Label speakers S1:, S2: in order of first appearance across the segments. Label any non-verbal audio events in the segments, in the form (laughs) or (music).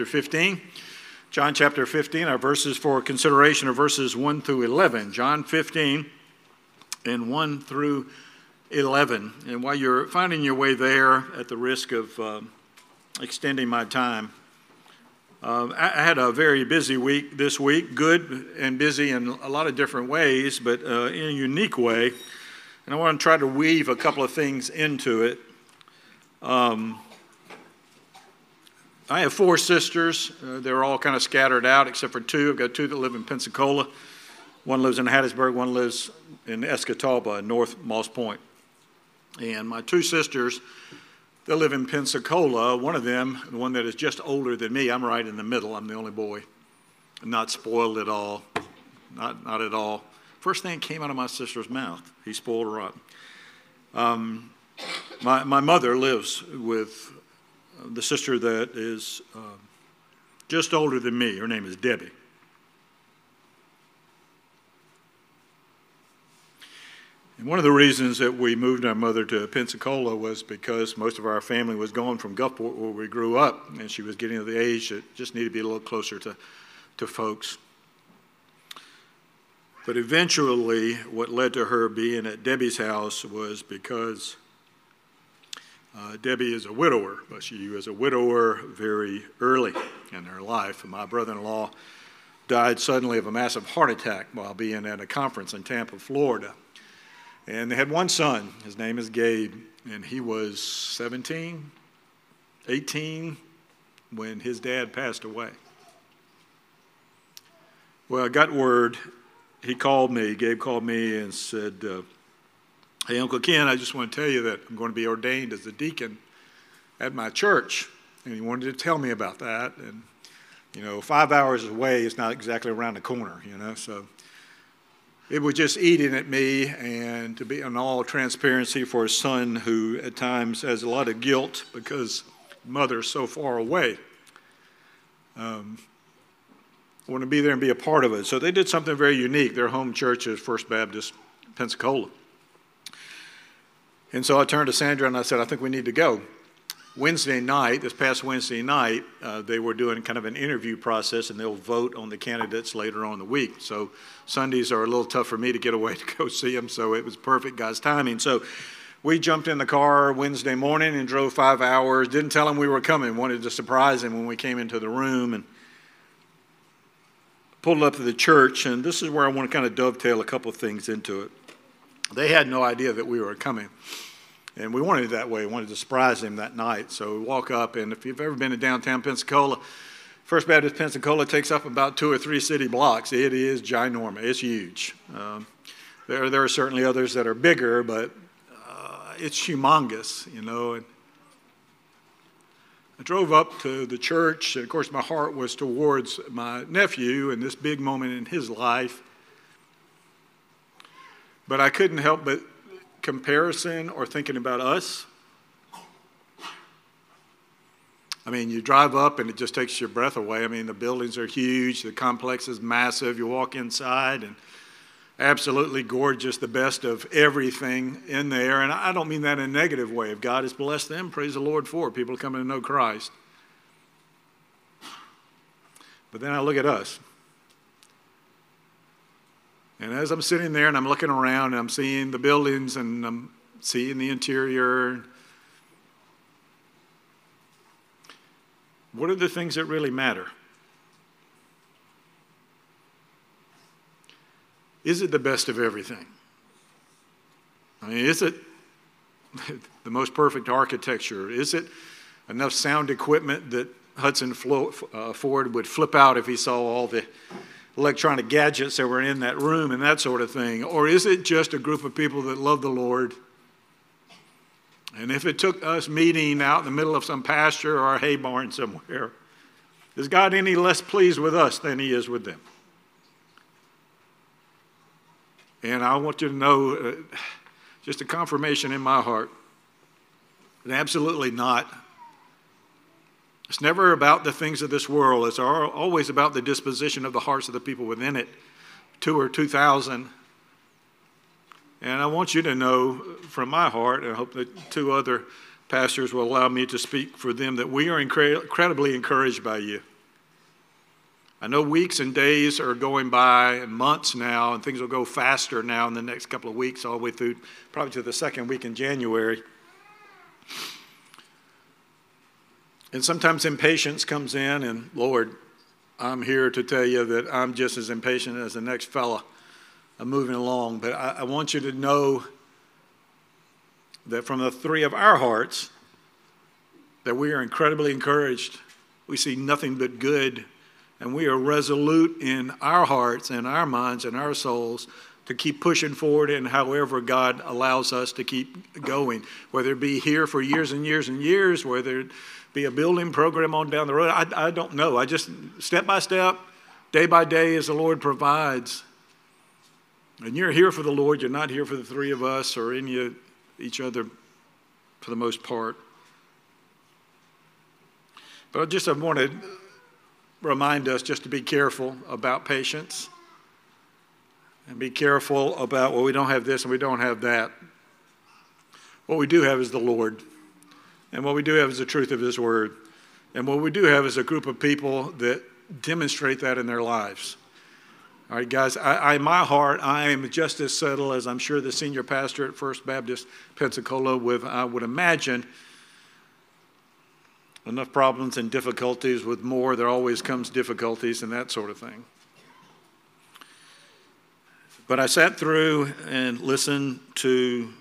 S1: chapter 15. John chapter 15, our verses for consideration are verses 1 through 11. John 15 and 1 through 11. And while you're finding your way there, at the risk of uh, extending my time, uh, I, had a very busy week this week, good and busy in a lot of different ways, but uh, in a unique way. And I want to try to weave a couple of things into it. Um, I have four sisters. Uh, they're all kind of scattered out except for two. I've got two that live in Pensacola. One lives in Hattiesburg, one lives in Escatawpa, North Moss Point. And my two sisters, they live in Pensacola. One of them, the one that is just older than me, I'm right in the middle. I'm the only boy. I'm not spoiled at all. Not, not at all. First thing came out of my sister's mouth, he spoiled her up. Um, my, my mother lives with the sister that is uh, just older than me. Her name is Debbie. And one of the reasons that we moved our mother to Pensacola was because most of our family was gone from Gulfport where we grew up, and she was getting to the age that just needed to be a little closer to, to folks. But eventually, what led to her being at Debbie's house was because uh, Debbie is a widower, but she was a widower very early in her life. My brother in law died suddenly of a massive heart attack while being at a conference in Tampa, Florida. And they had one son. His name is Gabe, and he was 17, 18 when his dad passed away. Well, I got word. He called me, Gabe called me and said, uh, Hey, Uncle Ken, I just want to tell you that I'm going to be ordained as a deacon at my church. And he wanted to tell me about that. And, you know, five hours away is not exactly around the corner, you know. So it was just eating at me. And to be in all transparency for a son who at times has a lot of guilt because mother's so far away. Um, want to be there and be a part of it. So they did something very unique. Their home church is First Baptist Pensacola. And so I turned to Sandra and I said, I think we need to go. Wednesday night, this past Wednesday night, uh, they were doing kind of an interview process and they'll vote on the candidates later on the week. So Sundays are a little tough for me to get away (laughs) to go see them, so it was perfect God's timing. So we jumped in the car Wednesday morning and drove five hours. Didn't tell him we were coming, wanted to surprise him when we came into the room and pulled up to the church. And this is where I want to kind of dovetail a couple of things into it. They had no idea that we were coming. And we wanted it that way. We wanted to surprise them that night. So we walk up, and if you've ever been to downtown Pensacola, First Baptist Pensacola takes up about two or three city blocks. It is ginormous. It's huge. Um, there, there are certainly others that are bigger, but uh, it's humongous, you know. And I drove up to the church, and of course, my heart was towards my nephew and this big moment in his life. But I couldn't help but comparison or thinking about us. I mean, you drive up and it just takes your breath away. I mean, the buildings are huge, the complex is massive. You walk inside and absolutely gorgeous, the best of everything in there. And I don't mean that in a negative way. If God has blessed them, praise the Lord for it. People coming to know Christ. But then I look at us. And as I'm sitting there and I'm looking around and I'm seeing the buildings and I'm seeing the interior, what are the things that really matter? Is it the best of everything? I mean, is it (laughs) the most perfect architecture? Is it enough sound equipment that Hudson uh, Ford would flip out if he saw all the electronic gadgets that were in that room and that sort of thing? Or is it just a group of people that love the Lord? And if it took us meeting out in the middle of some pasture or a hay barn somewhere, is God any less pleased with us than He is with them? And I want you to know uh, just a confirmation in my heart that absolutely not. It's never about the things of this world. It's always about the disposition of the hearts of the people within it, two or two thousand. And I want you to know from my heart, and I hope that two other pastors will allow me to speak for them, that we are incredibly encouraged by you. I know weeks and days are going by and months now, and things will go faster now in the next couple of weeks, all the way through probably to the second week in January. And sometimes impatience comes in, and Lord, I'm here to tell you that I'm just as impatient as the next fella. I'm moving along, but I, I want you to know that from the three of our hearts, that we are incredibly encouraged. We see nothing but good and we are resolute in our hearts and our minds and our souls to keep pushing forward in however God allows us to keep going, whether it be here for years and years and years, whether be a building program on down the road. I, I don't know. I just step by step, day by day, as the Lord provides. And you're here for the Lord. You're not here for the three of us or any of each other for the most part. But I just I want to remind us just to be careful about patience and be careful about, well, we don't have this and we don't have that. What we do have is the Lord. And what we do have is the truth of His Word. And what we do have is a group of people that demonstrate that in their lives. All right, guys, I, I, my heart, I am just as settled as I'm sure the senior pastor at First Baptist Pensacola with, I would imagine, enough problems and difficulties with more, there always comes difficulties and that sort of thing. But I sat through and listened to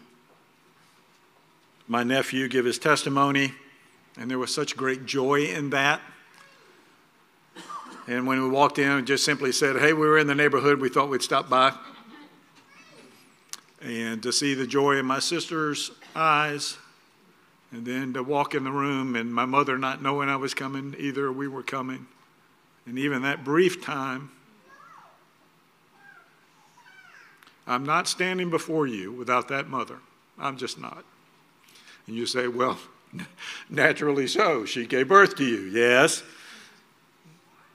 S1: my nephew give his testimony, and there was such great joy in that. And when we walked in, we just simply said, Hey, we were in the neighborhood, we thought we'd stop by. And to see the joy in my sister's eyes, and then to walk in the room and my mother not knowing I was coming, either we were coming. And even that brief time, I'm not standing before you without that mother. I'm just not. And you say, well, (laughs) naturally so. She gave birth to you. Yes.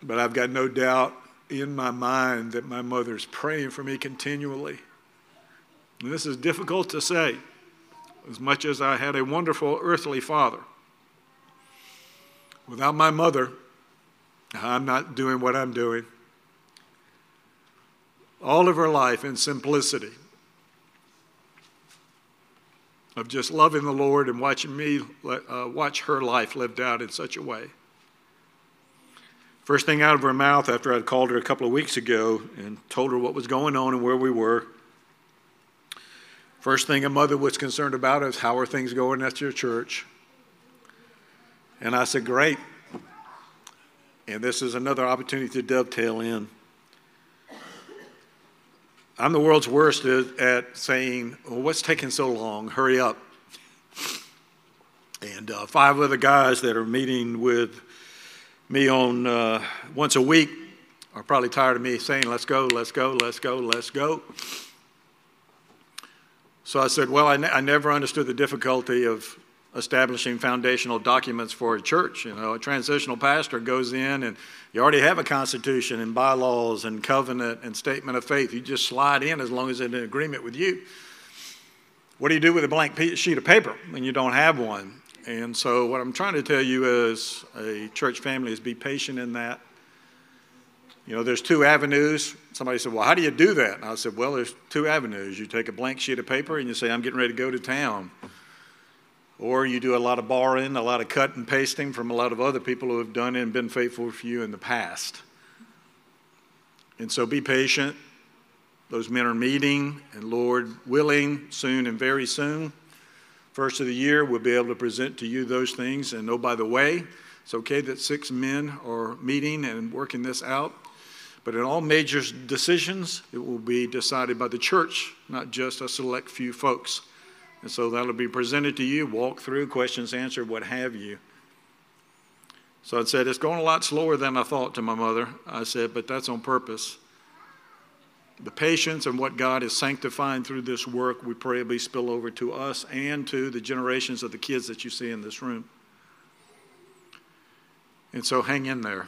S1: But I've got no doubt in my mind that my mother's praying for me continually. And this is difficult to say as much as I had a wonderful earthly father. Without my mother, I'm not doing what I'm doing. All of her life in simplicity of just loving the Lord and watching me uh, watch her life lived out in such a way. First thing out of her mouth after I'd called her a couple of weeks ago and told her what was going on and where we were First thing a mother was concerned about is how are things going at your church? And I said, Great. And this is another opportunity to dovetail in. I'm the world's worst at saying, well, What's taking so long? Hurry up. And uh, five other guys that are meeting with me on uh, once a week are probably tired of me saying, Let's go, let's go, let's go, let's go. So I said, Well, I, ne- I never understood the difficulty of establishing foundational documents for a church. You know, a transitional pastor goes in and you already have a constitution and bylaws and covenant and statement of faith. You just slide in as long as it's in agreement with you. What do you do with a blank sheet of paper when you don't have one? And so, what I'm trying to tell you as a church family is be patient in that. You know, there's two avenues. Somebody said, Well, how do you do that? And I said, Well, there's two avenues. You take a blank sheet of paper and you say, I'm getting ready to go to town. Or you do a lot of borrowing, a lot of cut and pasting from a lot of other people who have done it and been faithful for you in the past. And so be patient. Those men are meeting, and Lord willing, soon and very soon, first of the year, we'll be able to present to you those things. And oh, by the way, it's okay that six men are meeting and working this out. But in all major decisions, it will be decided by the church, not just a select few folks. And so that'll be presented to you, walk through, questions answered, what have you. So I said, It's going a lot slower than I thought to my mother. I said, But that's on purpose. The patience and what God is sanctifying through this work, we pray will be spill over to us and to the generations of the kids that you see in this room. And so hang in there.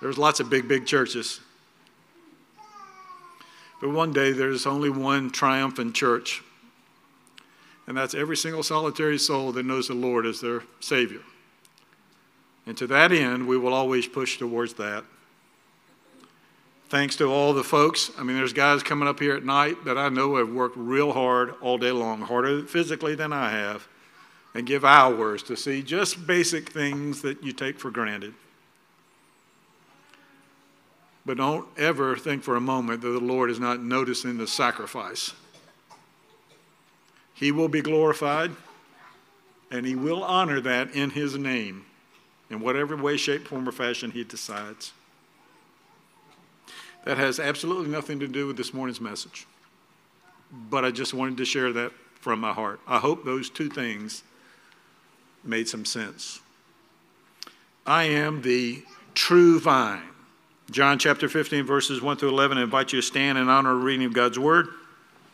S1: There's lots of big, big churches. But one day there's only one triumphant church, and that's every single solitary soul that knows the Lord as their Savior. And to that end, we will always push towards that. Thanks to all the folks. I mean, there's guys coming up here at night that I know have worked real hard all day long, harder physically than I have, and give hours to see just basic things that you take for granted. But don't ever think for a moment that the Lord is not noticing the sacrifice. He will be glorified, and He will honor that in His name in whatever way, shape, form, or fashion He decides. That has absolutely nothing to do with this morning's message. But I just wanted to share that from my heart. I hope those two things made some sense. I am the true vine. John chapter 15, verses 1 through 11. I invite you to stand in honor of reading of God's word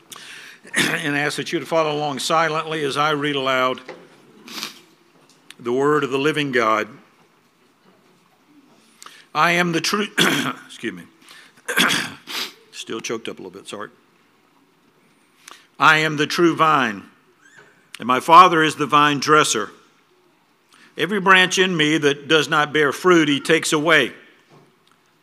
S1: (clears throat) and ask that you to follow along silently as I read aloud the word of the living God. I am the true, (clears throat) excuse me, (clears throat) still choked up a little bit, sorry. I am the true vine, and my Father is the vine dresser. Every branch in me that does not bear fruit, he takes away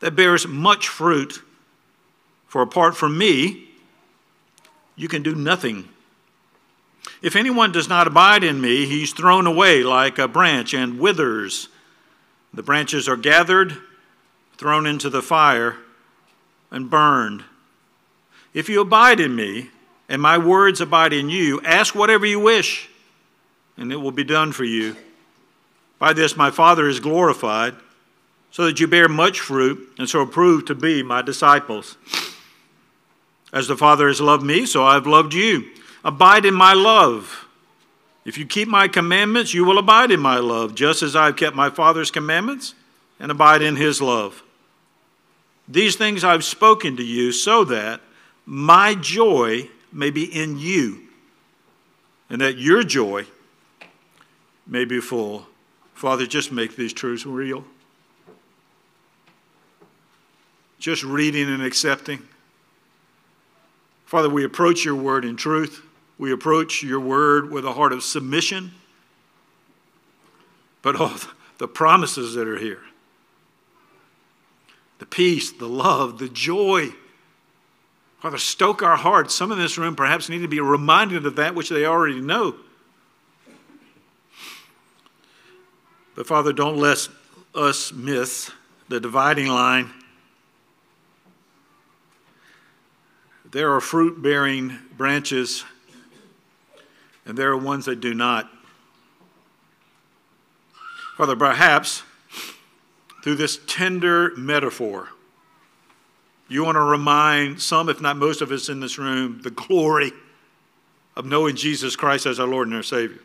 S1: that bears much fruit. For apart from me, you can do nothing. If anyone does not abide in me, he's thrown away like a branch and withers. The branches are gathered, thrown into the fire, and burned. If you abide in me, and my words abide in you, ask whatever you wish, and it will be done for you. By this my Father is glorified so that you bear much fruit and so prove to be my disciples. As the Father has loved me, so I have loved you. Abide in my love. If you keep my commandments, you will abide in my love, just as I have kept my Father's commandments and abide in his love. These things I've spoken to you so that my joy may be in you and that your joy may be full. Father, just make these truths real. Just reading and accepting. Father, we approach your word in truth. We approach your word with a heart of submission. But all the promises that are here the peace, the love, the joy. Father, stoke our hearts. Some in this room perhaps need to be reminded of that which they already know. But Father, don't let us miss the dividing line There are fruit bearing branches, and there are ones that do not. Father, perhaps through this tender metaphor, you want to remind some, if not most of us in this room, the glory of knowing Jesus Christ as our Lord and our Savior.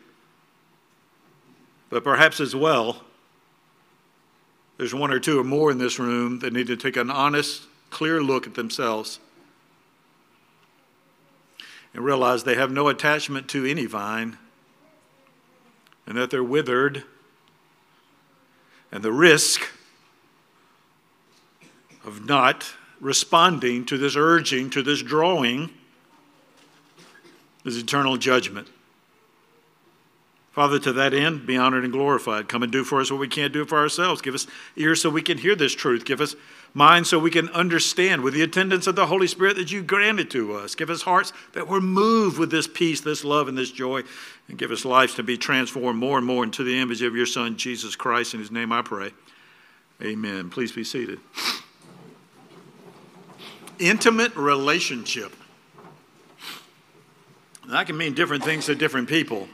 S1: But perhaps as well, there's one or two or more in this room that need to take an honest, clear look at themselves and realize they have no attachment to any vine and that they're withered. And the risk of not responding to this urging, to this drawing, is eternal judgment. Father, to that end, be honored and glorified. Come and do for us what we can't do for ourselves. Give us ears so we can hear this truth. Give us minds so we can understand with the attendance of the Holy Spirit that you granted to us. Give us hearts that we're moved with this peace, this love, and this joy. And give us lives to be transformed more and more into the image of your Son, Jesus Christ. In his name I pray. Amen. Please be seated. Intimate relationship. That can mean different things to different people.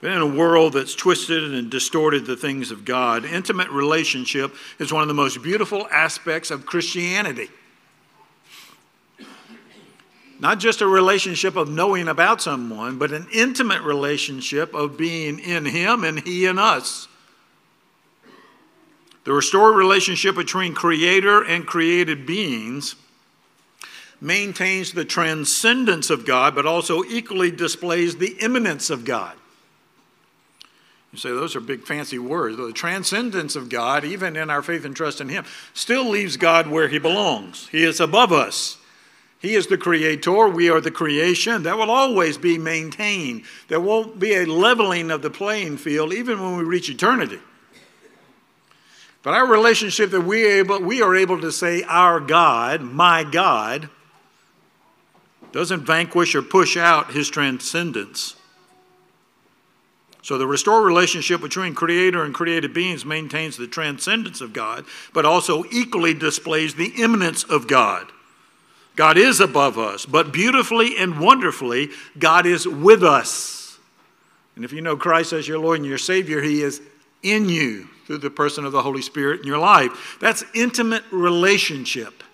S1: But in a world that's twisted and distorted the things of God, intimate relationship is one of the most beautiful aspects of Christianity. Not just a relationship of knowing about someone, but an intimate relationship of being in Him and He in us. The restored relationship between creator and created beings maintains the transcendence of God, but also equally displays the immanence of God. You say those are big fancy words. The transcendence of God, even in our faith and trust in Him, still leaves God where He belongs. He is above us. He is the creator, we are the creation. That will always be maintained. There won't be a leveling of the playing field even when we reach eternity. But our relationship that we, able, we are able to say, Our God, my God, doesn't vanquish or push out his transcendence. So the restored relationship between creator and created beings maintains the transcendence of God, but also equally displays the immanence of God. God is above us, but beautifully and wonderfully, God is with us. And if you know Christ as your Lord and your Savior, He is in you through the person of the Holy Spirit in your life. That's intimate relationship.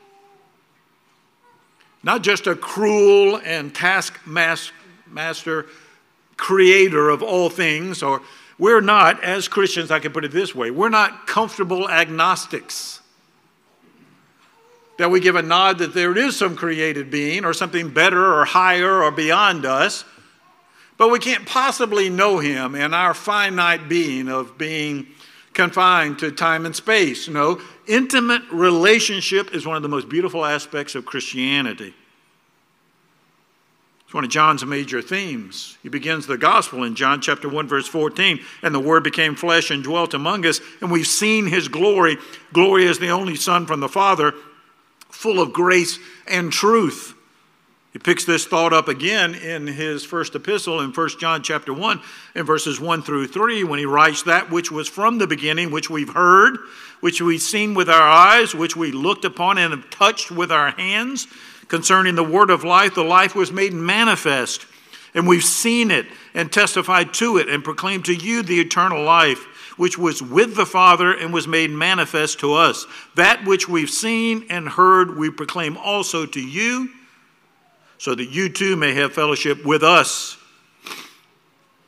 S1: Not just a cruel and taskmaster creator of all things, or we're not, as Christians, I can put it this way, we're not comfortable agnostics that we give a nod that there is some created being or something better or higher or beyond us, but we can't possibly know him in our finite being of being confined to time and space. No, intimate relationship is one of the most beautiful aspects of Christianity. It's one of John's major themes. He begins the gospel in John chapter 1 verse 14, and the word became flesh and dwelt among us, and we've seen his glory. Glory as the only son from the Father full of grace and truth. He picks this thought up again in his first epistle in 1 John chapter 1 in verses 1 through 3 when he writes that which was from the beginning, which we've heard, which we've seen with our eyes, which we looked upon and have touched with our hands. Concerning the word of life, the life was made manifest, and we've seen it and testified to it and proclaimed to you the eternal life which was with the Father and was made manifest to us. That which we've seen and heard, we proclaim also to you, so that you too may have fellowship with us.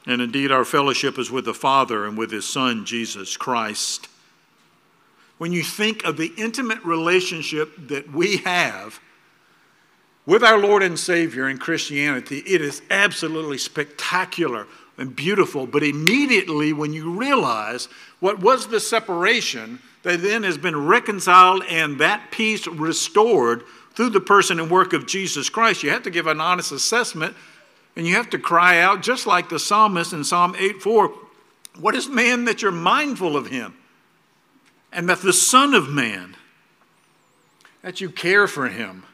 S1: And indeed, our fellowship is with the Father and with His Son, Jesus Christ. When you think of the intimate relationship that we have with our Lord and Savior in Christianity, it is absolutely spectacular and beautiful, but immediately when you realize what was the separation that then has been reconciled and that peace restored through the person and work of Jesus Christ, you have to give an honest assessment and you have to cry out, just like the psalmist in Psalm 8 4, What is man that you're mindful of him? And that the Son of Man, that you care for him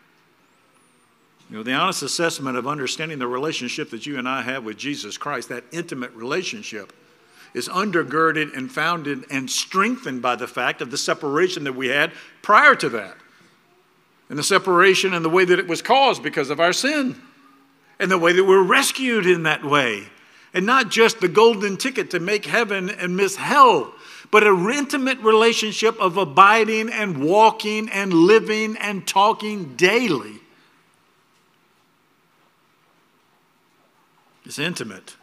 S1: you know, the honest assessment of understanding the relationship that you and I have with Jesus Christ, that intimate relationship, is undergirded and founded and strengthened by the fact of the separation that we had prior to that. And the separation and the way that it was caused because of our sin. And the way that we're rescued in that way. And not just the golden ticket to make heaven and miss hell, but an intimate relationship of abiding and walking and living and talking daily It's intimate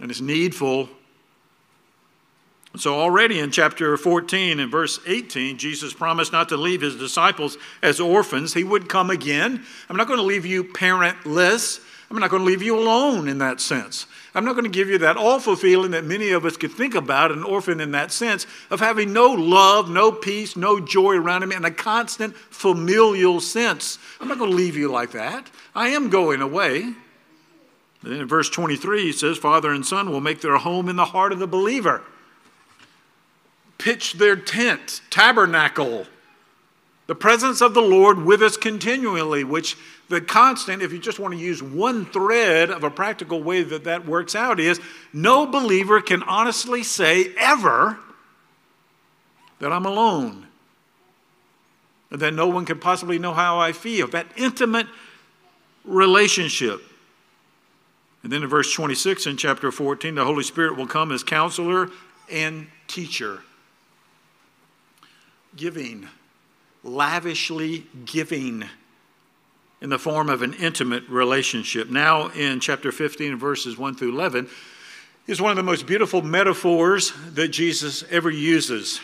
S1: and it's needful. So, already in chapter 14 and verse 18, Jesus promised not to leave his disciples as orphans. He would come again. I'm not going to leave you parentless. I'm not going to leave you alone in that sense. I'm not going to give you that awful feeling that many of us could think about an orphan in that sense of having no love, no peace, no joy around him, and a constant familial sense. I'm not going to leave you like that. I am going away. Then in verse 23, he says, Father and Son will make their home in the heart of the believer. Pitch their tent, tabernacle, the presence of the Lord with us continually, which the constant, if you just want to use one thread of a practical way that that works out, is no believer can honestly say ever that I'm alone, that no one can possibly know how I feel. That intimate relationship. And then in verse 26 in chapter 14, the Holy Spirit will come as counselor and teacher. Giving, lavishly giving in the form of an intimate relationship. Now, in chapter 15, verses 1 through 11, is one of the most beautiful metaphors that Jesus ever uses.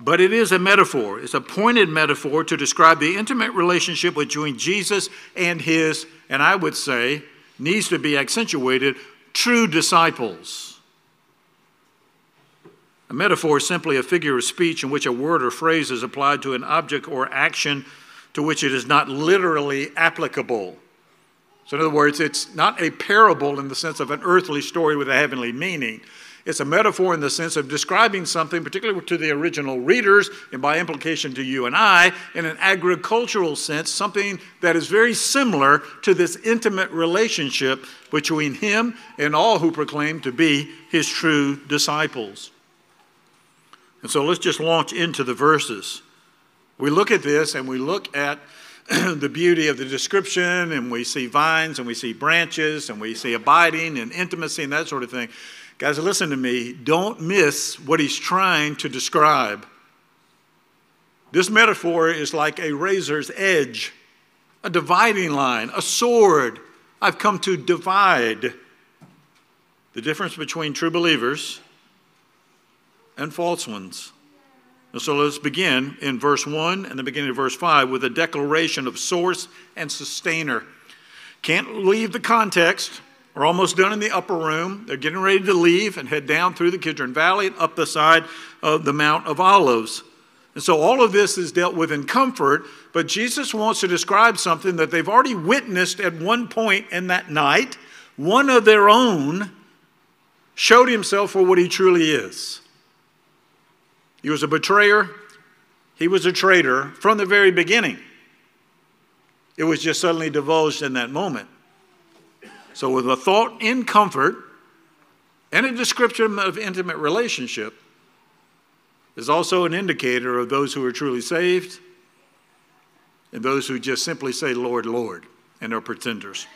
S1: but it is a metaphor. It's a pointed metaphor to describe the intimate relationship between Jesus and his, and I would say, needs to be accentuated, true disciples. A metaphor is simply a figure of speech in which a word or phrase is applied to an object or action to which it is not literally applicable. So, in other words, it's not a parable in the sense of an earthly story with a heavenly meaning. It's a metaphor in the sense of describing something, particularly to the original readers, and by implication to you and I, in an agricultural sense, something that is very similar to this intimate relationship between him and all who proclaim to be his true disciples. And so let's just launch into the verses. We look at this and we look at (clears throat) the beauty of the description, and we see vines and we see branches and we see abiding and intimacy and that sort of thing. Guys, listen to me. Don't miss what he's trying to describe. This metaphor is like a razor's edge, a dividing line, a sword. I've come to divide the difference between true believers and false ones. And so let's begin in verse 1 and the beginning of verse 5 with a declaration of source and sustainer. Can't leave the context. We're almost done in the upper room. They're getting ready to leave and head down through the Kidron Valley and up the side of the Mount of Olives. And so all of this is dealt with in comfort, but Jesus wants to describe something that they've already witnessed at one point in that night. One of their own showed himself for what he truly is. He was a betrayer, he was a traitor from the very beginning. It was just suddenly divulged in that moment. So, with a thought in comfort and a description of intimate relationship, is also an indicator of those who are truly saved and those who just simply say, Lord, Lord, and are pretenders.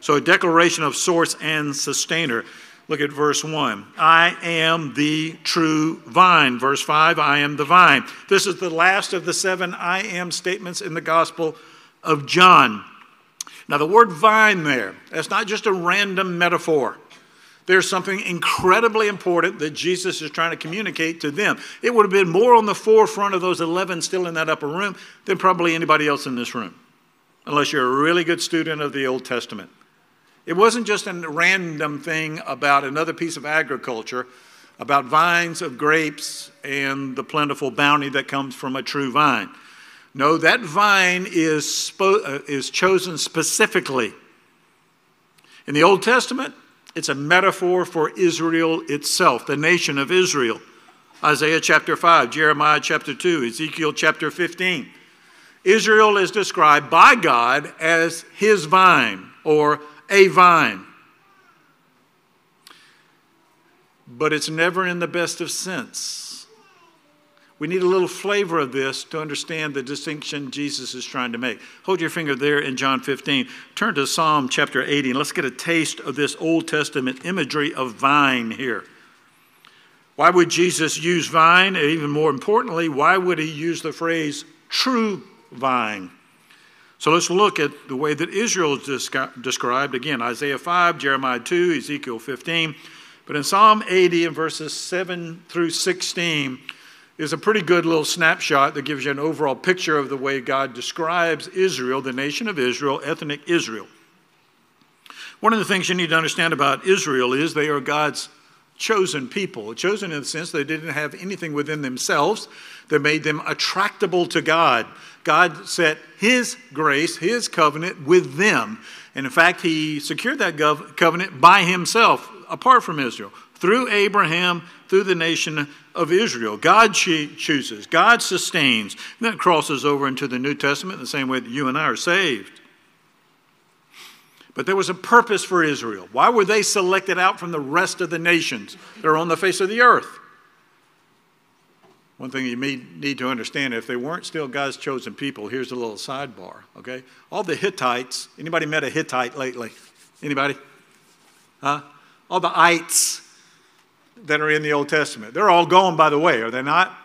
S1: So, a declaration of source and sustainer. Look at verse 1. I am the true vine. Verse 5, I am the vine. This is the last of the seven I am statements in the Gospel of John. Now, the word vine there, that's not just a random metaphor. There's something incredibly important that Jesus is trying to communicate to them. It would have been more on the forefront of those 11 still in that upper room than probably anybody else in this room, unless you're a really good student of the Old Testament. It wasn't just a random thing about another piece of agriculture, about vines of grapes and the plentiful bounty that comes from a true vine. No, that vine is, spo- uh, is chosen specifically. In the Old Testament, it's a metaphor for Israel itself, the nation of Israel. Isaiah chapter 5, Jeremiah chapter 2, Ezekiel chapter 15. Israel is described by God as his vine or a vine. But it's never in the best of sense. We need a little flavor of this to understand the distinction Jesus is trying to make. Hold your finger there in John 15. Turn to Psalm chapter 80 and let's get a taste of this Old Testament imagery of vine here. Why would Jesus use vine? And even more importantly, why would he use the phrase true vine? So let's look at the way that Israel is described. Again, Isaiah 5, Jeremiah 2, Ezekiel 15. But in Psalm 80 and verses 7 through 16, is a pretty good little snapshot that gives you an overall picture of the way God describes Israel, the nation of Israel, ethnic Israel. One of the things you need to understand about Israel is they are God's chosen people. Chosen in the sense they didn't have anything within themselves that made them attractable to God. God set His grace, His covenant with them. And in fact, He secured that gov- covenant by Himself, apart from Israel, through Abraham, through the nation of Israel. God chooses, God sustains. And that crosses over into the New Testament in the same way that you and I are saved. But there was a purpose for Israel. Why were they selected out from the rest of the nations that are on the face of the earth? One thing you need to understand, if they weren't still God's chosen people, here's a little sidebar, okay? All the Hittites, anybody met a Hittite lately? Anybody? Huh? All the ites that are in the Old Testament. They're all gone, by the way, are they not?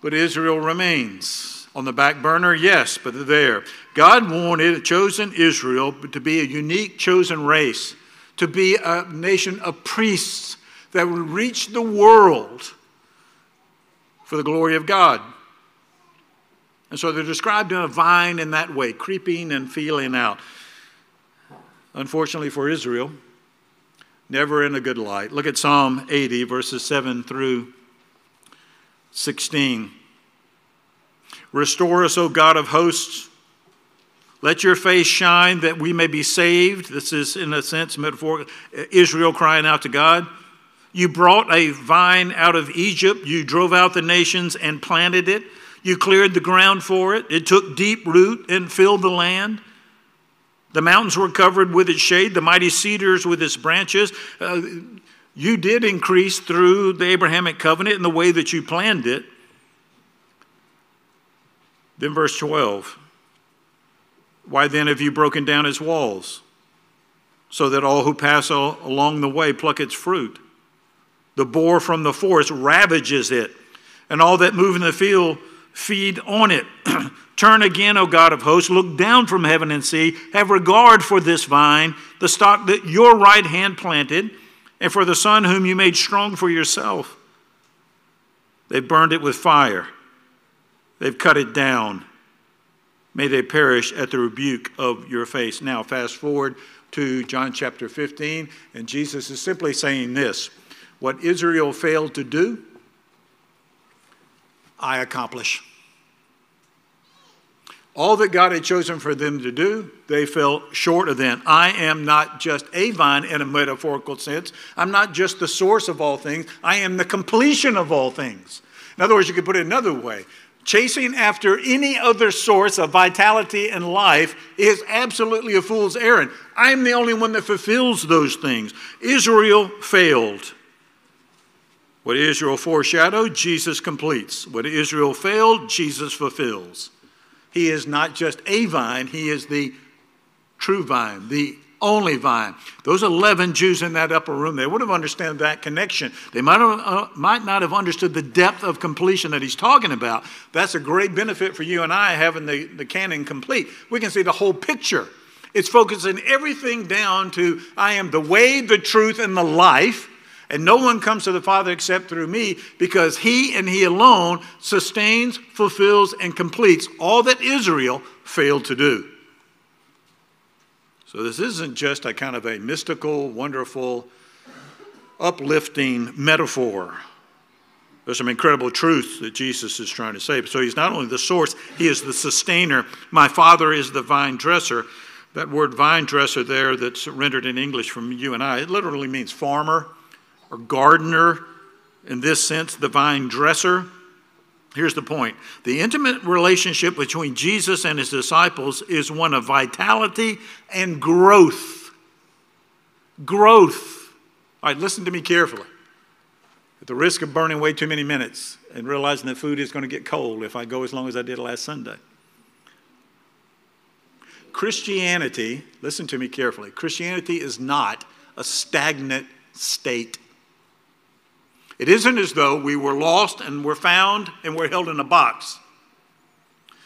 S1: But Israel remains. On the back burner, yes, but they're there. God wanted a chosen Israel to be a unique chosen race, to be a nation of priests that would reach the world for the glory of God. And so they're described in a vine in that way, creeping and feeling out. Unfortunately for Israel, never in a good light. Look at Psalm 80, verses 7 through 16. Restore us, O God of hosts. Let your face shine that we may be saved. This is, in a sense, metaphor. Israel crying out to God. You brought a vine out of Egypt. You drove out the nations and planted it. You cleared the ground for it. It took deep root and filled the land. The mountains were covered with its shade, the mighty cedars with its branches. Uh, you did increase through the Abrahamic covenant in the way that you planned it. Then, verse 12 Why then have you broken down its walls, so that all who pass along the way pluck its fruit? The boar from the forest ravages it, and all that move in the field feed on it. (clears throat) Turn again, O God of hosts, look down from heaven and see. Have regard for this vine, the stock that your right hand planted, and for the son whom you made strong for yourself. They've burned it with fire They've cut it down. May they perish at the rebuke of your face. Now, fast forward to John chapter 15, and Jesus is simply saying this What Israel failed to do, I accomplish. All that God had chosen for them to do, they fell short of that. I am not just a vine in a metaphorical sense. I'm not just the source of all things. I am the completion of all things. In other words, you could put it another way Chasing after any other source of vitality and life is absolutely a fool's errand. I'm the only one that fulfills those things. Israel failed. What Israel foreshadowed, Jesus completes. What Israel failed, Jesus fulfills. He is not just a vine, he is the true vine, the only vine. Those 11 Jews in that upper room, they would have understood that connection. They might, have, uh, might not have understood the depth of completion that he's talking about. That's a great benefit for you and I having the, the canon complete. We can see the whole picture. It's focusing everything down to I am the way, the truth, and the life. And no one comes to the Father except through me because He and He alone sustains, fulfills, and completes all that Israel failed to do. So this isn't just a kind of a mystical, wonderful, uplifting metaphor. There's some incredible truth that Jesus is trying to say. So he's not only the source, he is the sustainer. My Father is the vine dresser. That word vine dresser there that's rendered in English from you and I, it literally means farmer or gardener. In this sense, the vine dresser. Here's the point the intimate relationship between Jesus and his disciples is one of vitality and growth. Growth. All right, listen to me carefully. At the risk of burning way too many minutes and realizing that food is going to get cold if I go as long as I did last Sunday. Christianity, listen to me carefully, Christianity is not a stagnant state. It isn't as though we were lost and were found and were held in a box.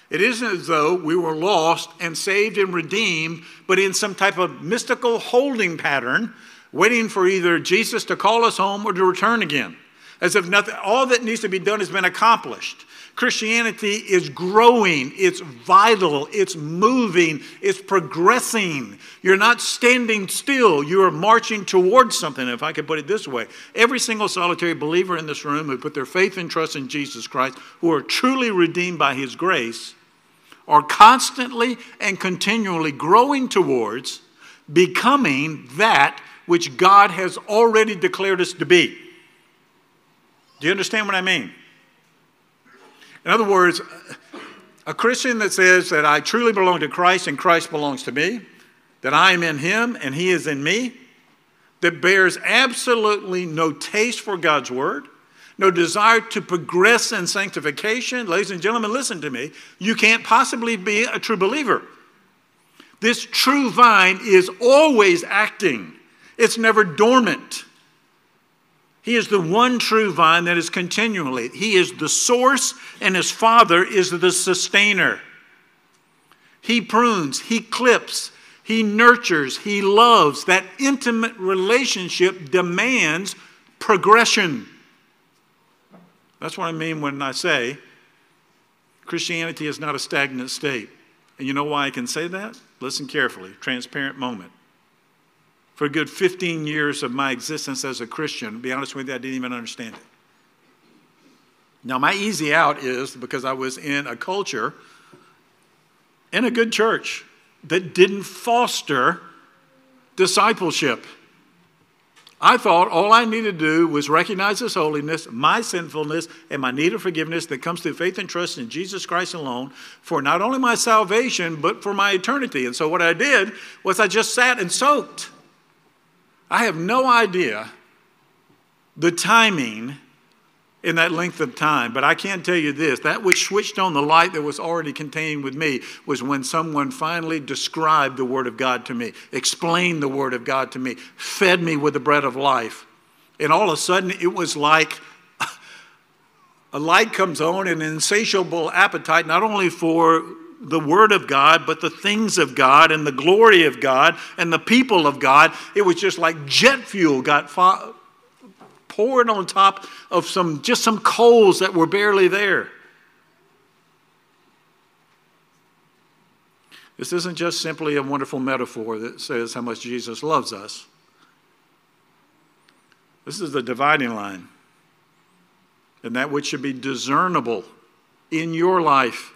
S1: It isn't as though we were lost and saved and redeemed, but in some type of mystical holding pattern, waiting for either Jesus to call us home or to return again. As if nothing, all that needs to be done has been accomplished. Christianity is growing, it's vital, it's moving, it's progressing. You're not standing still, you are marching towards something, if I could put it this way. Every single solitary believer in this room who put their faith and trust in Jesus Christ, who are truly redeemed by His grace, are constantly and continually growing towards becoming that which God has already declared us to be. Do you understand what I mean? In other words, a Christian that says that I truly belong to Christ and Christ belongs to me, that I am in Him and He is in me, that bears absolutely no taste for God's Word, no desire to progress in sanctification. Ladies and gentlemen, listen to me. You can't possibly be a true believer. This true vine is always acting, it's never dormant. He is the one true vine that is continually. He is the source, and his Father is the sustainer. He prunes, he clips, he nurtures, he loves. That intimate relationship demands progression. That's what I mean when I say Christianity is not a stagnant state. And you know why I can say that? Listen carefully, transparent moment. For a good 15 years of my existence as a Christian, to be honest with you, I didn't even understand it. Now, my easy out is because I was in a culture, in a good church, that didn't foster discipleship. I thought all I needed to do was recognize His holiness, my sinfulness, and my need of forgiveness that comes through faith and trust in Jesus Christ alone for not only my salvation, but for my eternity. And so what I did was I just sat and soaked. I have no idea the timing in that length of time. But I can tell you this that which switched on the light that was already contained with me was when someone finally described the Word of God to me, explained the Word of God to me, fed me with the bread of life. And all of a sudden, it was like (laughs) a light comes on, an insatiable appetite, not only for the Word of God, but the things of God and the glory of God and the people of God. It was just like jet fuel got poured on top of some just some coals that were barely there. This isn't just simply a wonderful metaphor that says how much Jesus loves us. This is the dividing line. And that which should be discernible in your life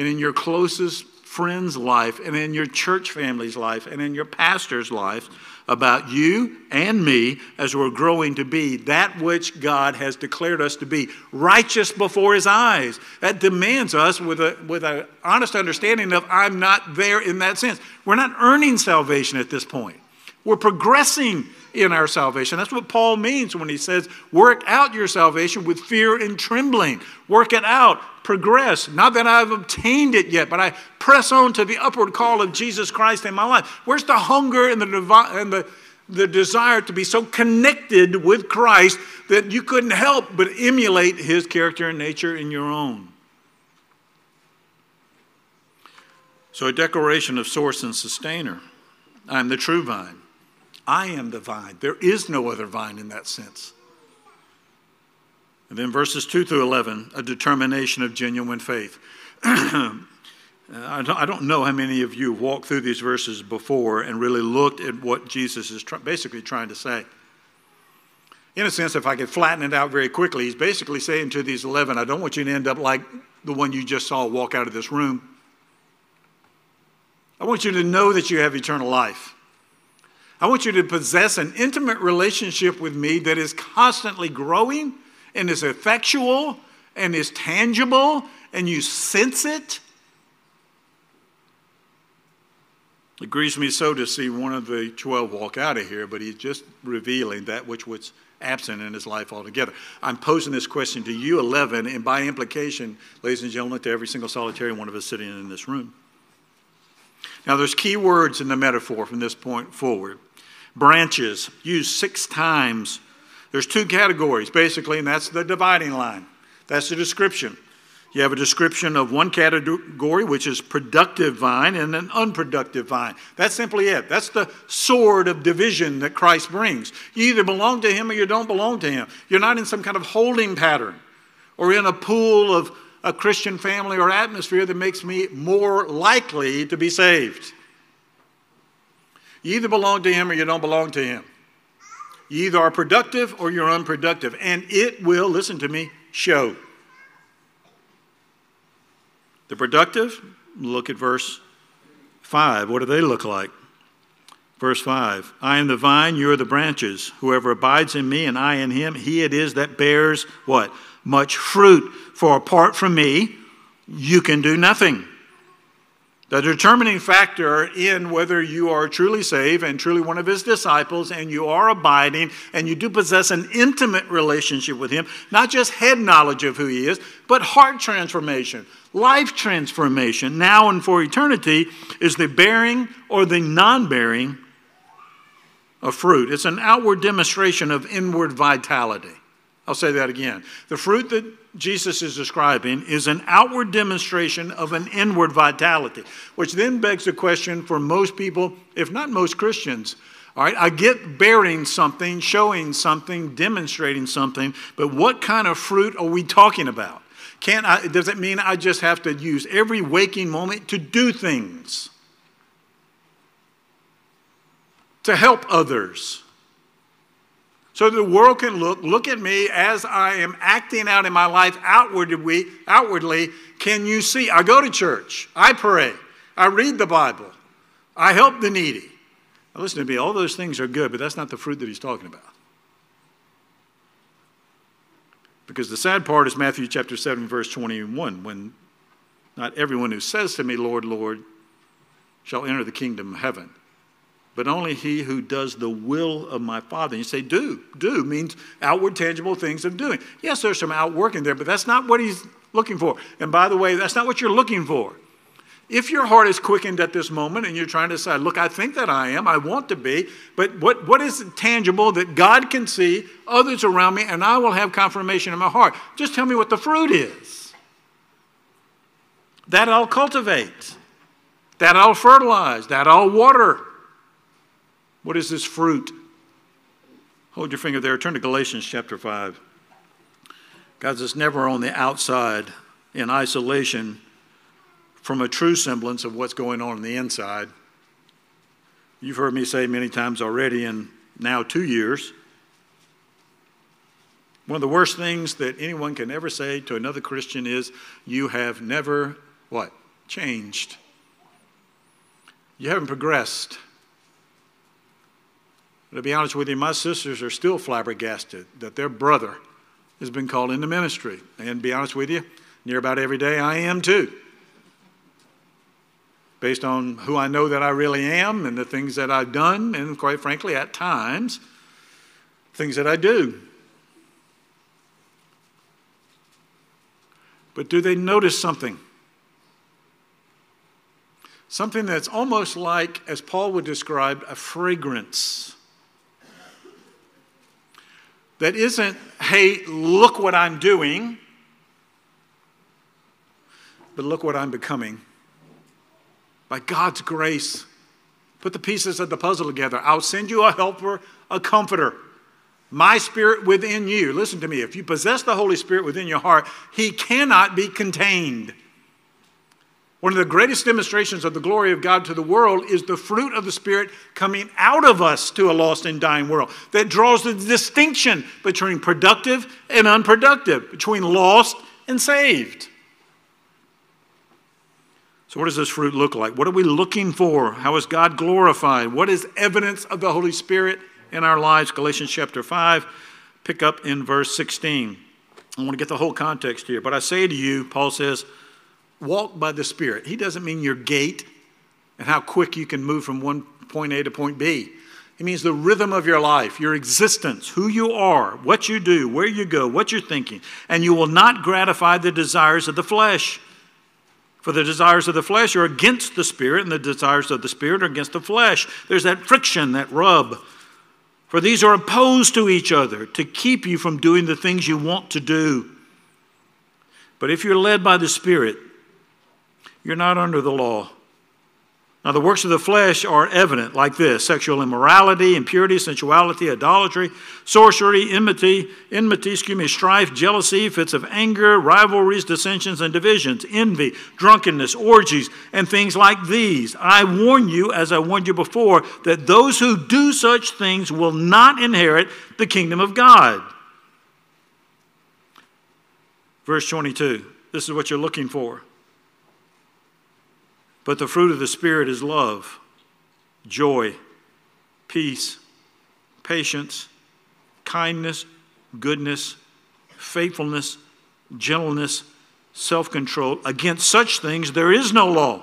S1: and in your closest friend's life and in your church family's life and in your pastor's life about you and me as we're growing to be that which God has declared us to be righteous before his eyes. That demands us with a with an honest understanding of I'm not there in that sense. We're not earning salvation at this point. We're progressing in our salvation. That's what Paul means when he says, Work out your salvation with fear and trembling. Work it out, progress. Not that I've obtained it yet, but I press on to the upward call of Jesus Christ in my life. Where's the hunger and the, and the, the desire to be so connected with Christ that you couldn't help but emulate his character and nature in your own? So, a declaration of source and sustainer. I'm the true vine. I am the vine. There is no other vine in that sense. And then verses 2 through 11, a determination of genuine faith. (clears throat) I don't know how many of you have walked through these verses before and really looked at what Jesus is basically trying to say. In a sense, if I could flatten it out very quickly, he's basically saying to these 11, I don't want you to end up like the one you just saw walk out of this room. I want you to know that you have eternal life. I want you to possess an intimate relationship with me that is constantly growing and is effectual and is tangible and you sense it. It grieves me so to see one of the 12 walk out of here, but he's just revealing that which was absent in his life altogether. I'm posing this question to you, 11, and by implication, ladies and gentlemen, to every single solitary one of us sitting in this room. Now, there's key words in the metaphor from this point forward branches used six times. There's two categories, basically, and that's the dividing line. That's the description. You have a description of one category, which is productive vine, and an unproductive vine. That's simply it. That's the sword of division that Christ brings. You either belong to Him or you don't belong to Him. You're not in some kind of holding pattern or in a pool of a Christian family or atmosphere that makes me more likely to be saved. You either belong to Him or you don't belong to Him. You either are productive or you're unproductive. And it will, listen to me, show. The productive, look at verse 5. What do they look like? Verse 5 I am the vine, you are the branches. Whoever abides in me and I in him, he it is that bears what? Much fruit. For apart from me, you can do nothing. The determining factor in whether you are truly saved and truly one of his disciples and you are abiding and you do possess an intimate relationship with him, not just head knowledge of who he is, but heart transformation, life transformation, now and for eternity, is the bearing or the non bearing of fruit. It's an outward demonstration of inward vitality. I'll say that again. The fruit that Jesus is describing is an outward demonstration of an inward vitality, which then begs the question for most people, if not most Christians, All right, I get bearing something, showing something, demonstrating something, but what kind of fruit are we talking about? Can't I, does it mean I just have to use every waking moment to do things? To help others? So the world can look, look at me as I am acting out in my life outwardly, outwardly. Can you see? I go to church. I pray. I read the Bible. I help the needy. Now listen to me, all those things are good, but that's not the fruit that he's talking about. Because the sad part is Matthew chapter 7, verse 21, when not everyone who says to me, Lord, Lord, shall enter the kingdom of heaven, but only he who does the will of my Father. And you say, do. Do means outward, tangible things of doing. Yes, there's some outworking there, but that's not what he's looking for. And by the way, that's not what you're looking for. If your heart is quickened at this moment and you're trying to decide, look, I think that I am, I want to be, but what, what is tangible that God can see, others around me, and I will have confirmation in my heart? Just tell me what the fruit is. That I'll cultivate, that I'll fertilize, that I'll water. What is this fruit? Hold your finger there. Turn to Galatians chapter 5. Guys, it's never on the outside in isolation from a true semblance of what's going on in the inside. You've heard me say many times already in now two years. One of the worst things that anyone can ever say to another Christian is, You have never what? Changed. You haven't progressed. To be honest with you, my sisters are still flabbergasted that their brother has been called into ministry. And to be honest with you, near about every day I am too based on who I know that I really am and the things that I've done, and quite frankly, at times, things that I do. But do they notice something? Something that's almost like, as Paul would describe, a fragrance. That isn't, hey, look what I'm doing, but look what I'm becoming by God's grace. Put the pieces of the puzzle together. I'll send you a helper, a comforter. My spirit within you. Listen to me. If you possess the Holy Spirit within your heart, he cannot be contained. One of the greatest demonstrations of the glory of God to the world is the fruit of the Spirit coming out of us to a lost and dying world that draws the distinction between productive and unproductive, between lost and saved. So, what does this fruit look like? What are we looking for? How is God glorified? What is evidence of the Holy Spirit in our lives? Galatians chapter 5, pick up in verse 16. I want to get the whole context here. But I say to you, Paul says, walk by the Spirit. He doesn't mean your gait and how quick you can move from one point A to point B. He means the rhythm of your life, your existence, who you are, what you do, where you go, what you're thinking. And you will not gratify the desires of the flesh. For the desires of the flesh are against the spirit, and the desires of the spirit are against the flesh. There's that friction, that rub. For these are opposed to each other to keep you from doing the things you want to do. But if you're led by the Spirit, you're not under the law. Now, the works of the flesh are evident, like this sexual immorality, impurity, sensuality, idolatry, sorcery, enmity, enmity, excuse me, strife, jealousy, fits of anger, rivalries, dissensions, and divisions, envy, drunkenness, orgies, and things like these. I warn you, as I warned you before, that those who do such things will not inherit the kingdom of God. Verse 22 this is what you're looking for. But the fruit of the Spirit is love, joy, peace, patience, kindness, goodness, faithfulness, gentleness, self control. Against such things there is no law.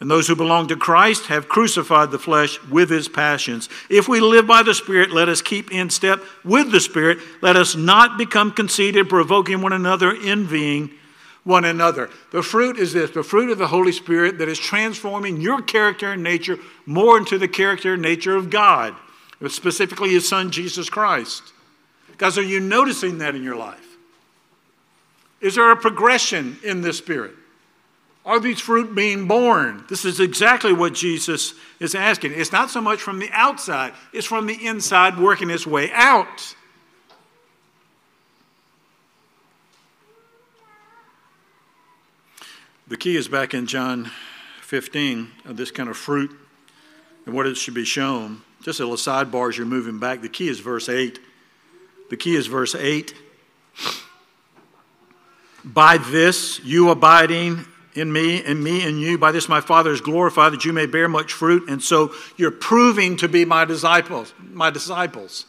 S1: And those who belong to Christ have crucified the flesh with his passions. If we live by the Spirit, let us keep in step with the Spirit. Let us not become conceited, provoking one another, envying one another. The fruit is this the fruit of the Holy Spirit that is transforming your character and nature more into the character and nature of God, specifically His Son, Jesus Christ. Guys, are you noticing that in your life? Is there a progression in the Spirit? Are these fruit being borne? This is exactly what Jesus is asking. It's not so much from the outside, it's from the inside working its way out. The key is back in John 15 of this kind of fruit and what it should be shown. Just a little sidebar as you're moving back. The key is verse 8. The key is verse 8. By this, you abiding in me and me in you, by this my Father is glorified that you may bear much fruit. And so you're proving to be my disciples. My disciples.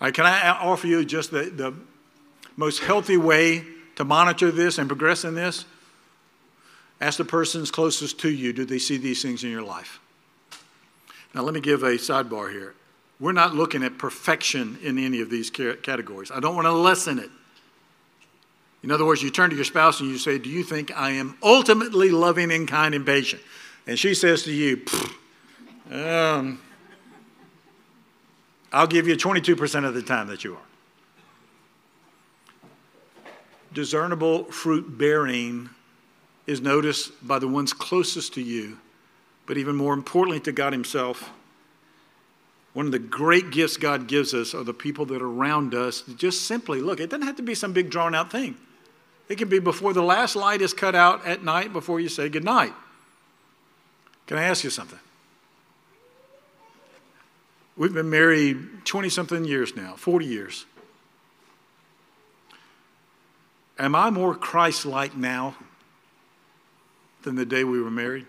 S1: Can I offer you just the, the most healthy way to monitor this and progress in this? Ask the persons closest to you, do they see these things in your life? Now, let me give a sidebar here. We're not looking at perfection in any of these categories. I don't want to lessen it. In other words, you turn to your spouse and you say, Do you think I am ultimately loving and kind and patient? And she says to you, um, I'll give you 22% of the time that you are. Discernible fruit bearing is noticed by the ones closest to you, but even more importantly to God Himself. One of the great gifts God gives us are the people that are around us. Just simply look, it doesn't have to be some big drawn out thing. It can be before the last light is cut out at night before you say goodnight. Can I ask you something? We've been married 20 something years now, 40 years. Am I more Christ like now than the day we were married?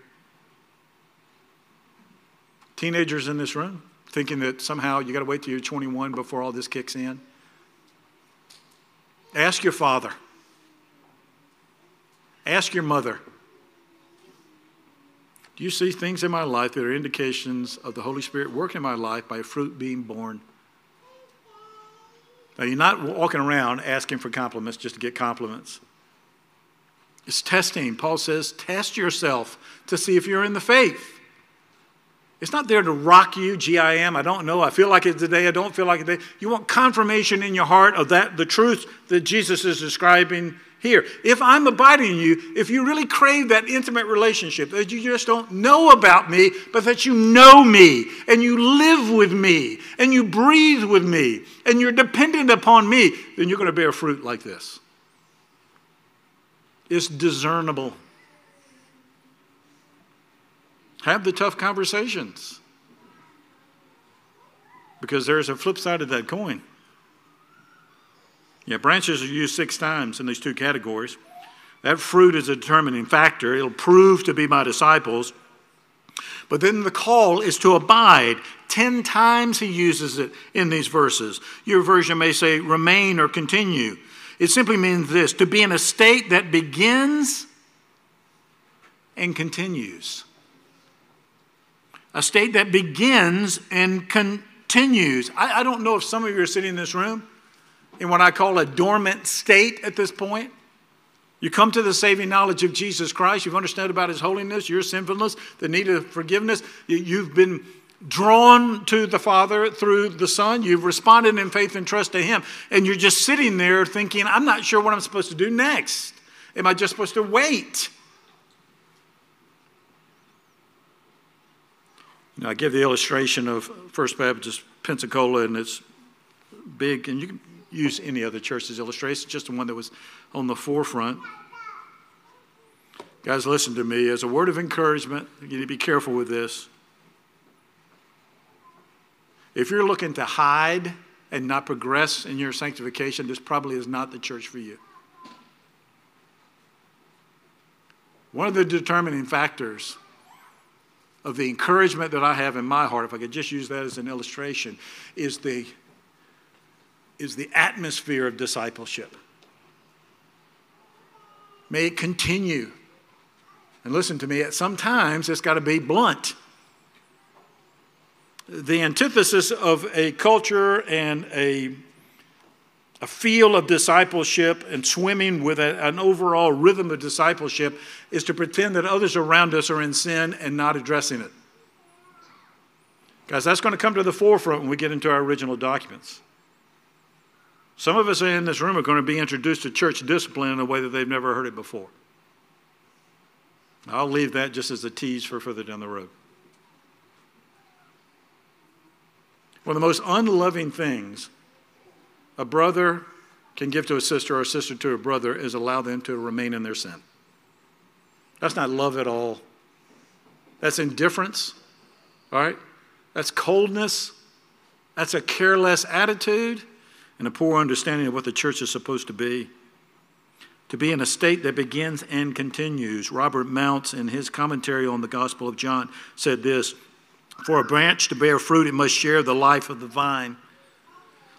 S1: Teenagers in this room thinking that somehow you got to wait till you're 21 before all this kicks in. Ask your father. Ask your mother. Do you see things in my life that are indications of the Holy Spirit working in my life by fruit being borne? Now, you're not walking around asking for compliments just to get compliments. It's testing. Paul says, test yourself to see if you're in the faith. It's not there to rock you, gee, I am, I don't know, I feel like it today, I don't feel like it today. You want confirmation in your heart of that, the truth that Jesus is describing here. If I'm abiding in you, if you really crave that intimate relationship, that you just don't know about me, but that you know me, and you live with me, and you breathe with me, and you're dependent upon me, then you're going to bear fruit like this is discernible. Have the tough conversations. Because there's a flip side of that coin. Yeah, branches are used six times in these two categories. That fruit is a determining factor. It'll prove to be my disciples. But then the call is to abide. Ten times he uses it in these verses. Your version may say remain or continue. It simply means this to be in a state that begins and continues. A state that begins and continues. I, I, don't know if some of you are sitting in this room in what I call a dormant state at this point. You come to the saving knowledge of Jesus Christ. You've understood about his holiness, your sinfulness, the need of forgiveness. You've been drawn to the Father through the Son. You've responded in faith and trust to Him. And you're just sitting there thinking, I'm not sure what I'm supposed to do next. Am I just supposed to wait? Know, I give the illustration of First Baptist Pensacola, and it's big, and you can use any other church's illustration, just the one that was on the forefront. Guys, listen to me. As a word of encouragement, you need to be careful with this. If you're looking to hide and not progress in your sanctification, this probably is not the church for you. One of the determining factors of the encouragement that I have in my heart, if I could just use that as an illustration, is the, is the atmosphere of discipleship. May it continue. And listen to me, at sometimes it's got to be blunt the antithesis of a culture and a, a feel of discipleship and swimming with a, an overall rhythm of discipleship is to pretend that others around us are in sin and not addressing it. Guys, that's going to come to the forefront when we get into our original documents. Some of us in this room are going to be introduced to church discipline in a way that they've never heard it before. I'll leave that just as a tease for further down the road. One of the most unloving things a brother can give to a sister or a sister to a brother is allow them to remain in their sin. That's not love at all. That's indifference, all right? That's coldness. That's a careless attitude and a poor understanding of what the church is supposed to be. To be in a state that begins and continues. Robert Mounce, in his commentary on the Gospel of John, said this For a branch to bear fruit, it must share the life of the vine.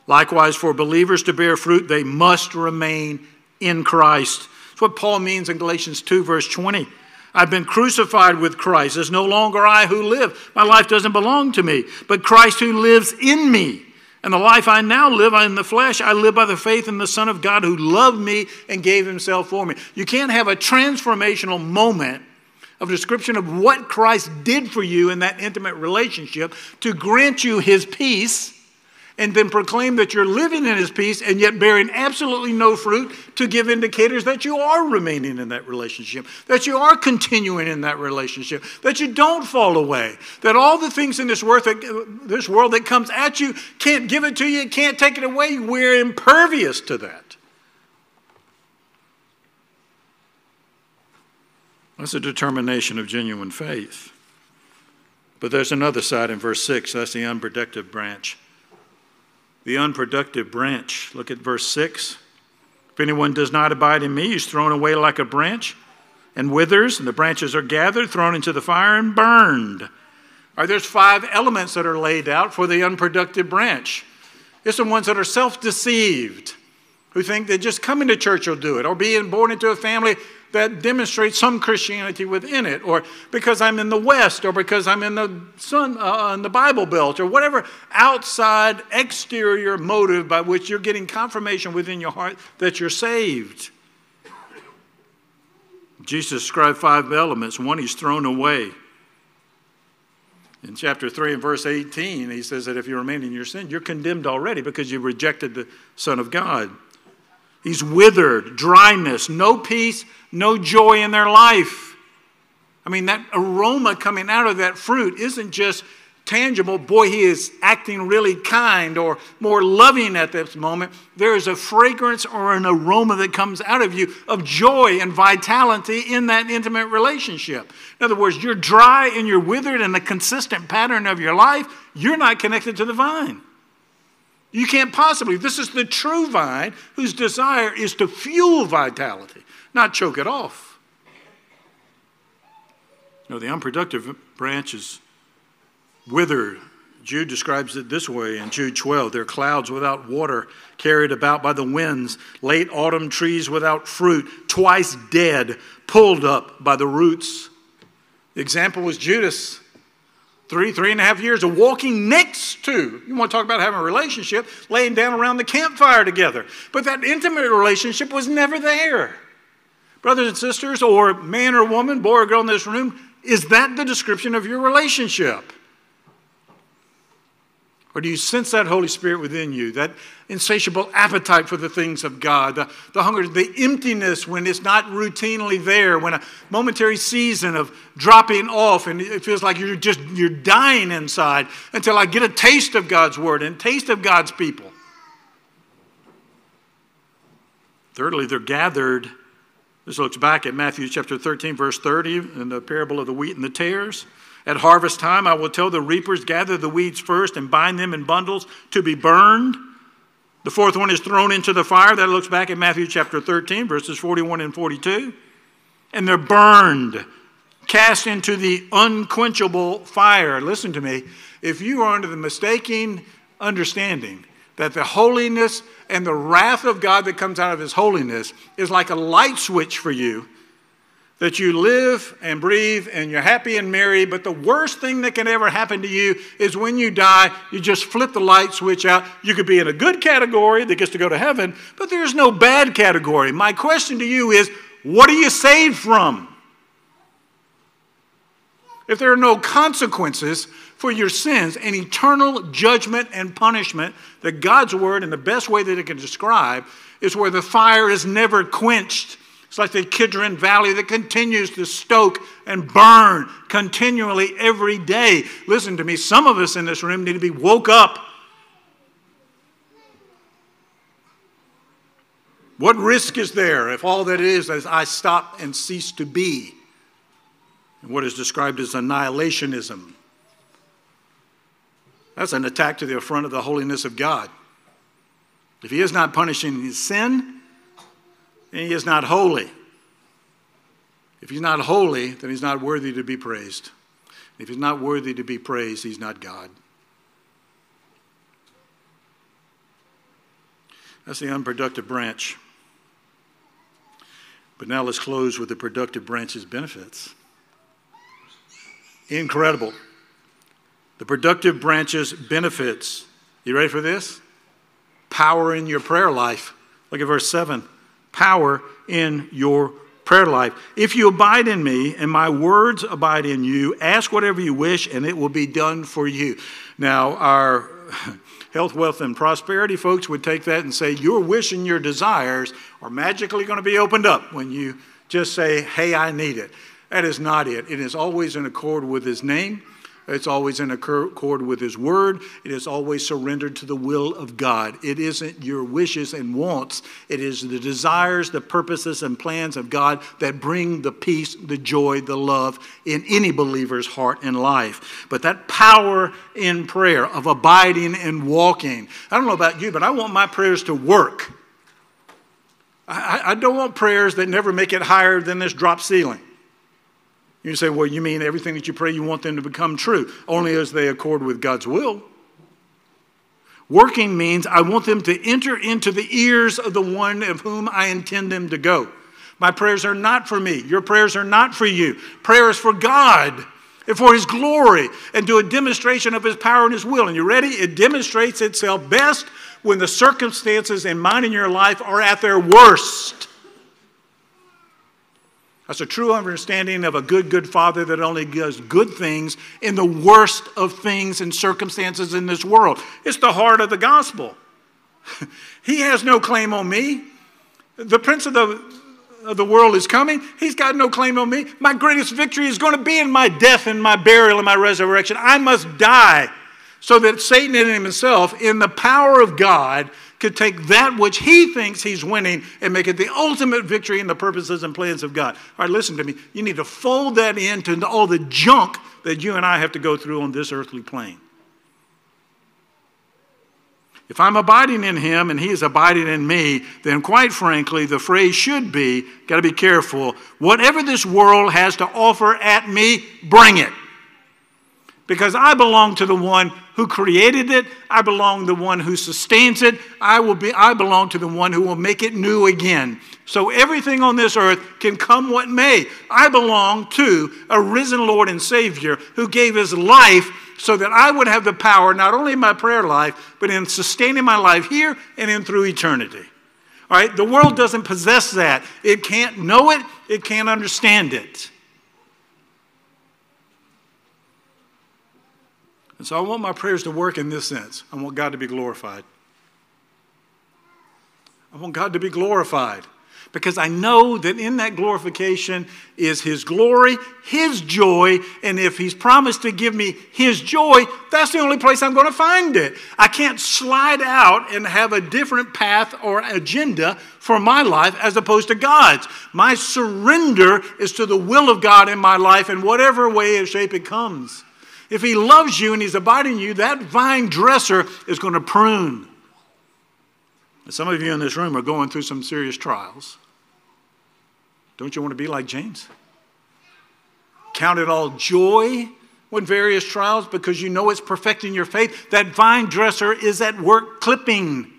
S1: Likewise, for believers to bear fruit, they must remain in Christ. That's what Paul means in Galatians 2, verse 20. I've been crucified with Christ. It's no longer I who live. My life doesn't belong to me, but Christ who lives in me. And the life I now live in the flesh, I live by the faith in the Son of God who loved me and gave himself for me. You can't have a transformational moment of description of what Christ did for you in that intimate relationship to grant you his peace and then proclaim that you're living in his peace and yet bearing absolutely no fruit to give indicators that you are remaining in that relationship, that you are continuing in that relationship, that you don't fall away, that all the things in this world that, this world that comes at you can't give it to you, can't take it away. We're impervious to that. That's a determination of genuine faith. But there's another side in verse 6 that's the unproductive branch the unproductive branch. Look at verse 6. If anyone does not abide in me, he's thrown away like a branch and withers, and the branches are gathered, thrown into the fire, and burned. Are there's five elements that are laid out for the unproductive branch. It's the ones that are self deceived, who think that just coming to church will do it, or being born into a family that demonstrates some Christianity within it, or because I'm in the West, or because I'm in the sun, uh, in the Bible Belt, or whatever outside exterior motive by which you're getting confirmation within your heart that you're saved. Jesus described five elements. One, he's thrown away. In chapter 3 and verse 18, he says that if you remain in your sin, you're condemned already because you rejected the Son of God. He's withered, dryness, no peace, no joy in their life. I mean, that aroma coming out of that fruit isn't just tangible, boy, he is acting really kind or more loving at this moment. There is a fragrance or an aroma that comes out of you of joy and vitality in that intimate relationship. In other words, you're dry and you're withered in the consistent pattern of your life, you're not connected to the vine. You can't possibly. This is the true vine whose desire is to fuel vitality, not choke it off. You know, the unproductive branch is withered. Jude describes it this way in Jude 12 they're clouds without water, carried about by the winds, late autumn trees without fruit, twice dead, pulled up by the roots. The example was Judas three, three and a half years of walking next to. You want to talk about having a relationship, laying down around the campfire together. But that intimate relationship was never there. Brothers and sisters, or man or woman, boy or girl in this room, is that the description of your relationship? Or do you sense that Holy Spirit within you, that insatiable appetite for the things of God, the, the hunger, the emptiness when it's not routinely there, when a momentary season of dropping off and it feels like you're just you're dying inside until I get a taste of God's word and taste of God's people. Thirdly, they're gathered. This looks back at Matthew chapter 13, verse 30, in the parable of the wheat and the tares. At harvest time, I will tell the reapers, gather the weeds first and bind them in bundles to be burned. The fourth one is thrown into the fire. That looks back at Matthew chapter 13, verses 41 and 42. And they're burned, cast into the unquenchable fire. Listen to me. If you are under the mistaken understanding that the holiness and the wrath of God that comes out of his holiness is like a light switch for you, that you live and breathe and you're happy and merry, but the worst thing that can ever happen to you is when you die, you just flip the light switch out. You could be in a good category that gets to go to heaven, but there's no bad category. My question to you is what are you saved from? If there are no consequences for your sins and eternal judgment and punishment, that God's word, in the best way that it can describe, is where the fire is never quenched It's like the Kidron Valley that continues to stoke and burn continually every day. Listen to me, some of us in this room need to be woke up. What risk is there if all that is is I stop and cease to be? What is described as annihilationism. That's an attack to the affront of the holiness of God. If He is not punishing his sin, then He is not holy. If He's not holy, then He's not worthy to be praised. If He's not worthy to be praised, He's not God. That's the unproductive branch. But now let's close with the productive branch's benefits. Incredible. The productive branches benefits. You ready for this? Power in your prayer life. Look at verse 7. Power in your prayer life. If you abide in me and my words abide in you, ask whatever you wish and it will be done for you. Now, our (laughs) health, wealth, and prosperity folks would take that and say, Your wish and your desires are magically going to be opened up when you just say, Hey, I need it. That is not it. It is always in accord with His name. It's always in accord with His Word. It is always surrendered to the will of God. It isn't your wishes and wants, it is the desires, the purposes, and plans of God that bring the peace, the joy, the love in any believer's heart and life. But that power in prayer of abiding and walking, I don't know about you, but I want my prayers to work. I, I don't want prayers that never make it higher than this drop ceiling. You say, well, you mean everything that you pray, you want them to become true, only as they accord with God's will. Working means I want them to enter into the ears of the one of whom I intend them to go. My prayers are not for me. Your prayers are not for you. Prayer is for God and for His glory and to a demonstration of His power and His will. And you ready? It demonstrates itself best when the circumstances in mine and your life are at their worst. That's a true understanding of a good, good father that only does good things in the worst of things and circumstances in this world. It's the heart of the gospel. (laughs) he has no claim on me. The prince of the, of the world is coming. He's got no claim on me. My greatest victory is going to be in my death and my burial and my resurrection. I must die so that Satan in himself, in the power of God, could take that which he thinks he's winning and make it the ultimate victory in the purposes and plans of God. All right, listen to me. You need to fold that into all the junk that you and I have to go through on this earthly plane. If I'm abiding in him and he is abiding in me, then quite frankly, the phrase should be got to be careful. Whatever this world has to offer at me, bring it because I belong to the one who created it. I belong to the one who sustains it. I, will be, I belong to the one who will make it new again. So everything on this earth can come what may. I belong to a risen Lord and Savior who gave his life so that I would have the power, not only in my prayer life, but in sustaining my life here and in through eternity. All right, the world doesn't possess that. It can't know it, it can't understand it. And so I want my prayers to work in this sense. I want God to be glorified. I want God to be glorified because I know that in that glorification is His glory, His joy, and if He's promised to give me His joy, that's the only place I'm going to find it. I can't slide out and have a different path or agenda for my life as opposed to God's. My surrender is to the will of God in my life in whatever way or shape it comes. If he loves you and he's abiding in you, that vine dresser is going to prune. Some of you in this room are going through some serious trials. Don't you want to be like James? Count it all joy when various trials because you know it's perfecting your faith. That vine dresser is at work clipping.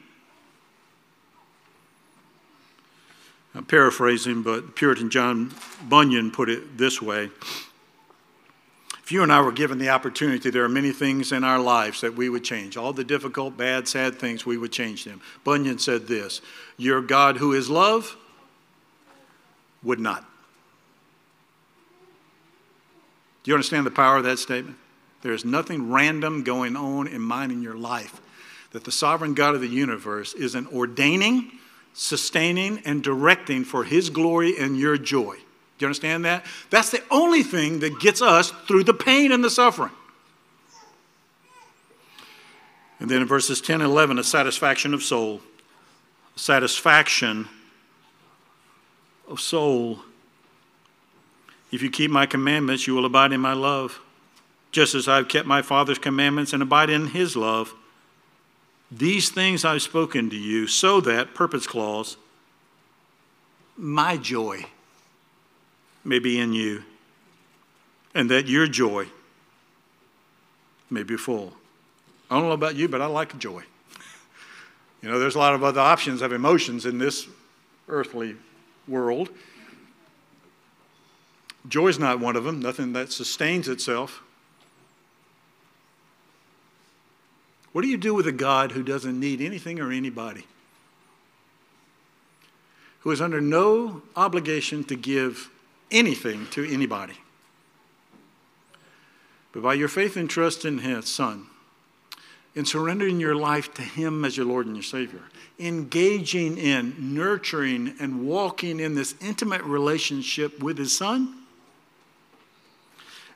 S1: I'm paraphrasing, but Puritan John Bunyan put it this way if you and I were given the opportunity, there are many things in our lives that we would change. All the difficult, bad, sad things, we would change them. Bunyan said this Your God, who is love, would not. Do you understand the power of that statement? There is nothing random going on in mine in your life. That the sovereign God of the universe isn't ordaining sustaining and directing for His glory and your joy. Do you understand that? That's the only thing that gets us through the pain and the suffering. And then in verses 10 and 11, a satisfaction of soul. Satisfaction of soul. If you keep my commandments, you will abide in my love, just as I've kept my Father's commandments and abide in his love. These things I've spoken to you, so that, purpose clause, my joy may be in you, and that your joy may be full. I don't know about you, but I like joy. You know, there's a lot of other options of emotions in this earthly world. Joy is not one of them, nothing that sustains itself. What do you do with a God who doesn't need anything or anybody? Who is under no obligation to give anything to anybody? But by your faith and trust in His Son, in surrendering your life to Him as your Lord and your Savior, engaging in, nurturing, and walking in this intimate relationship with His Son,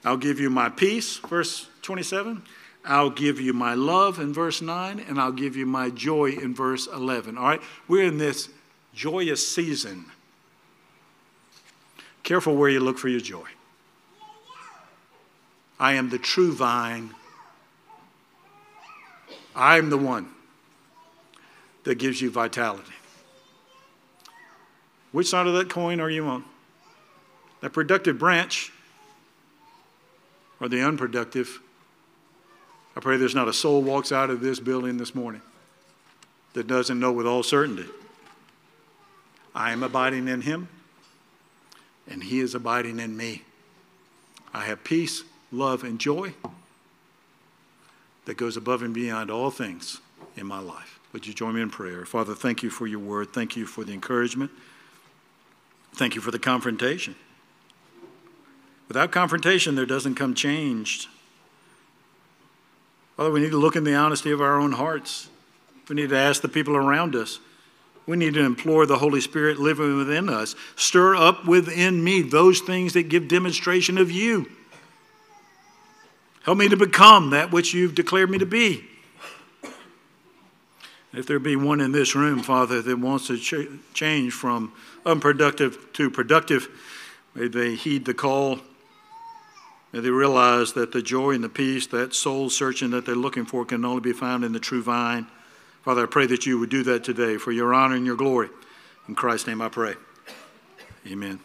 S1: I'll give you my peace, verse 27. I'll give you my love in verse 9, and I'll give you my joy in verse 11. All right? We're in this joyous season. Careful where you look for your joy. I am the true vine. I'm the one that gives you vitality. Which side of that coin are you on? That productive branch or the unproductive? I pray there's not a soul walks out of this building this morning that doesn't know with all certainty I am abiding in him and he is abiding in me. I have peace, love, and joy that goes above and beyond all things in my life. Would you join me in prayer? Father, thank you for your word. Thank you for the encouragement. Thank you for the confrontation. Without confrontation, there doesn't come change. Father, we need to look in the honesty of our own hearts. We need to ask the people around us. We need to implore the Holy Spirit living within us. Stir up within me those things that give demonstration of you. Help me to become that which you've declared me to be. If there be one in this room, Father, that wants to ch- change from unproductive to productive, may they heed the call. May they realize that the joy and the peace, that soul searching that they're looking for, can only be found in the true vine. Father, I pray that you would do that today for your honor and your glory. In Christ's name I pray. Amen.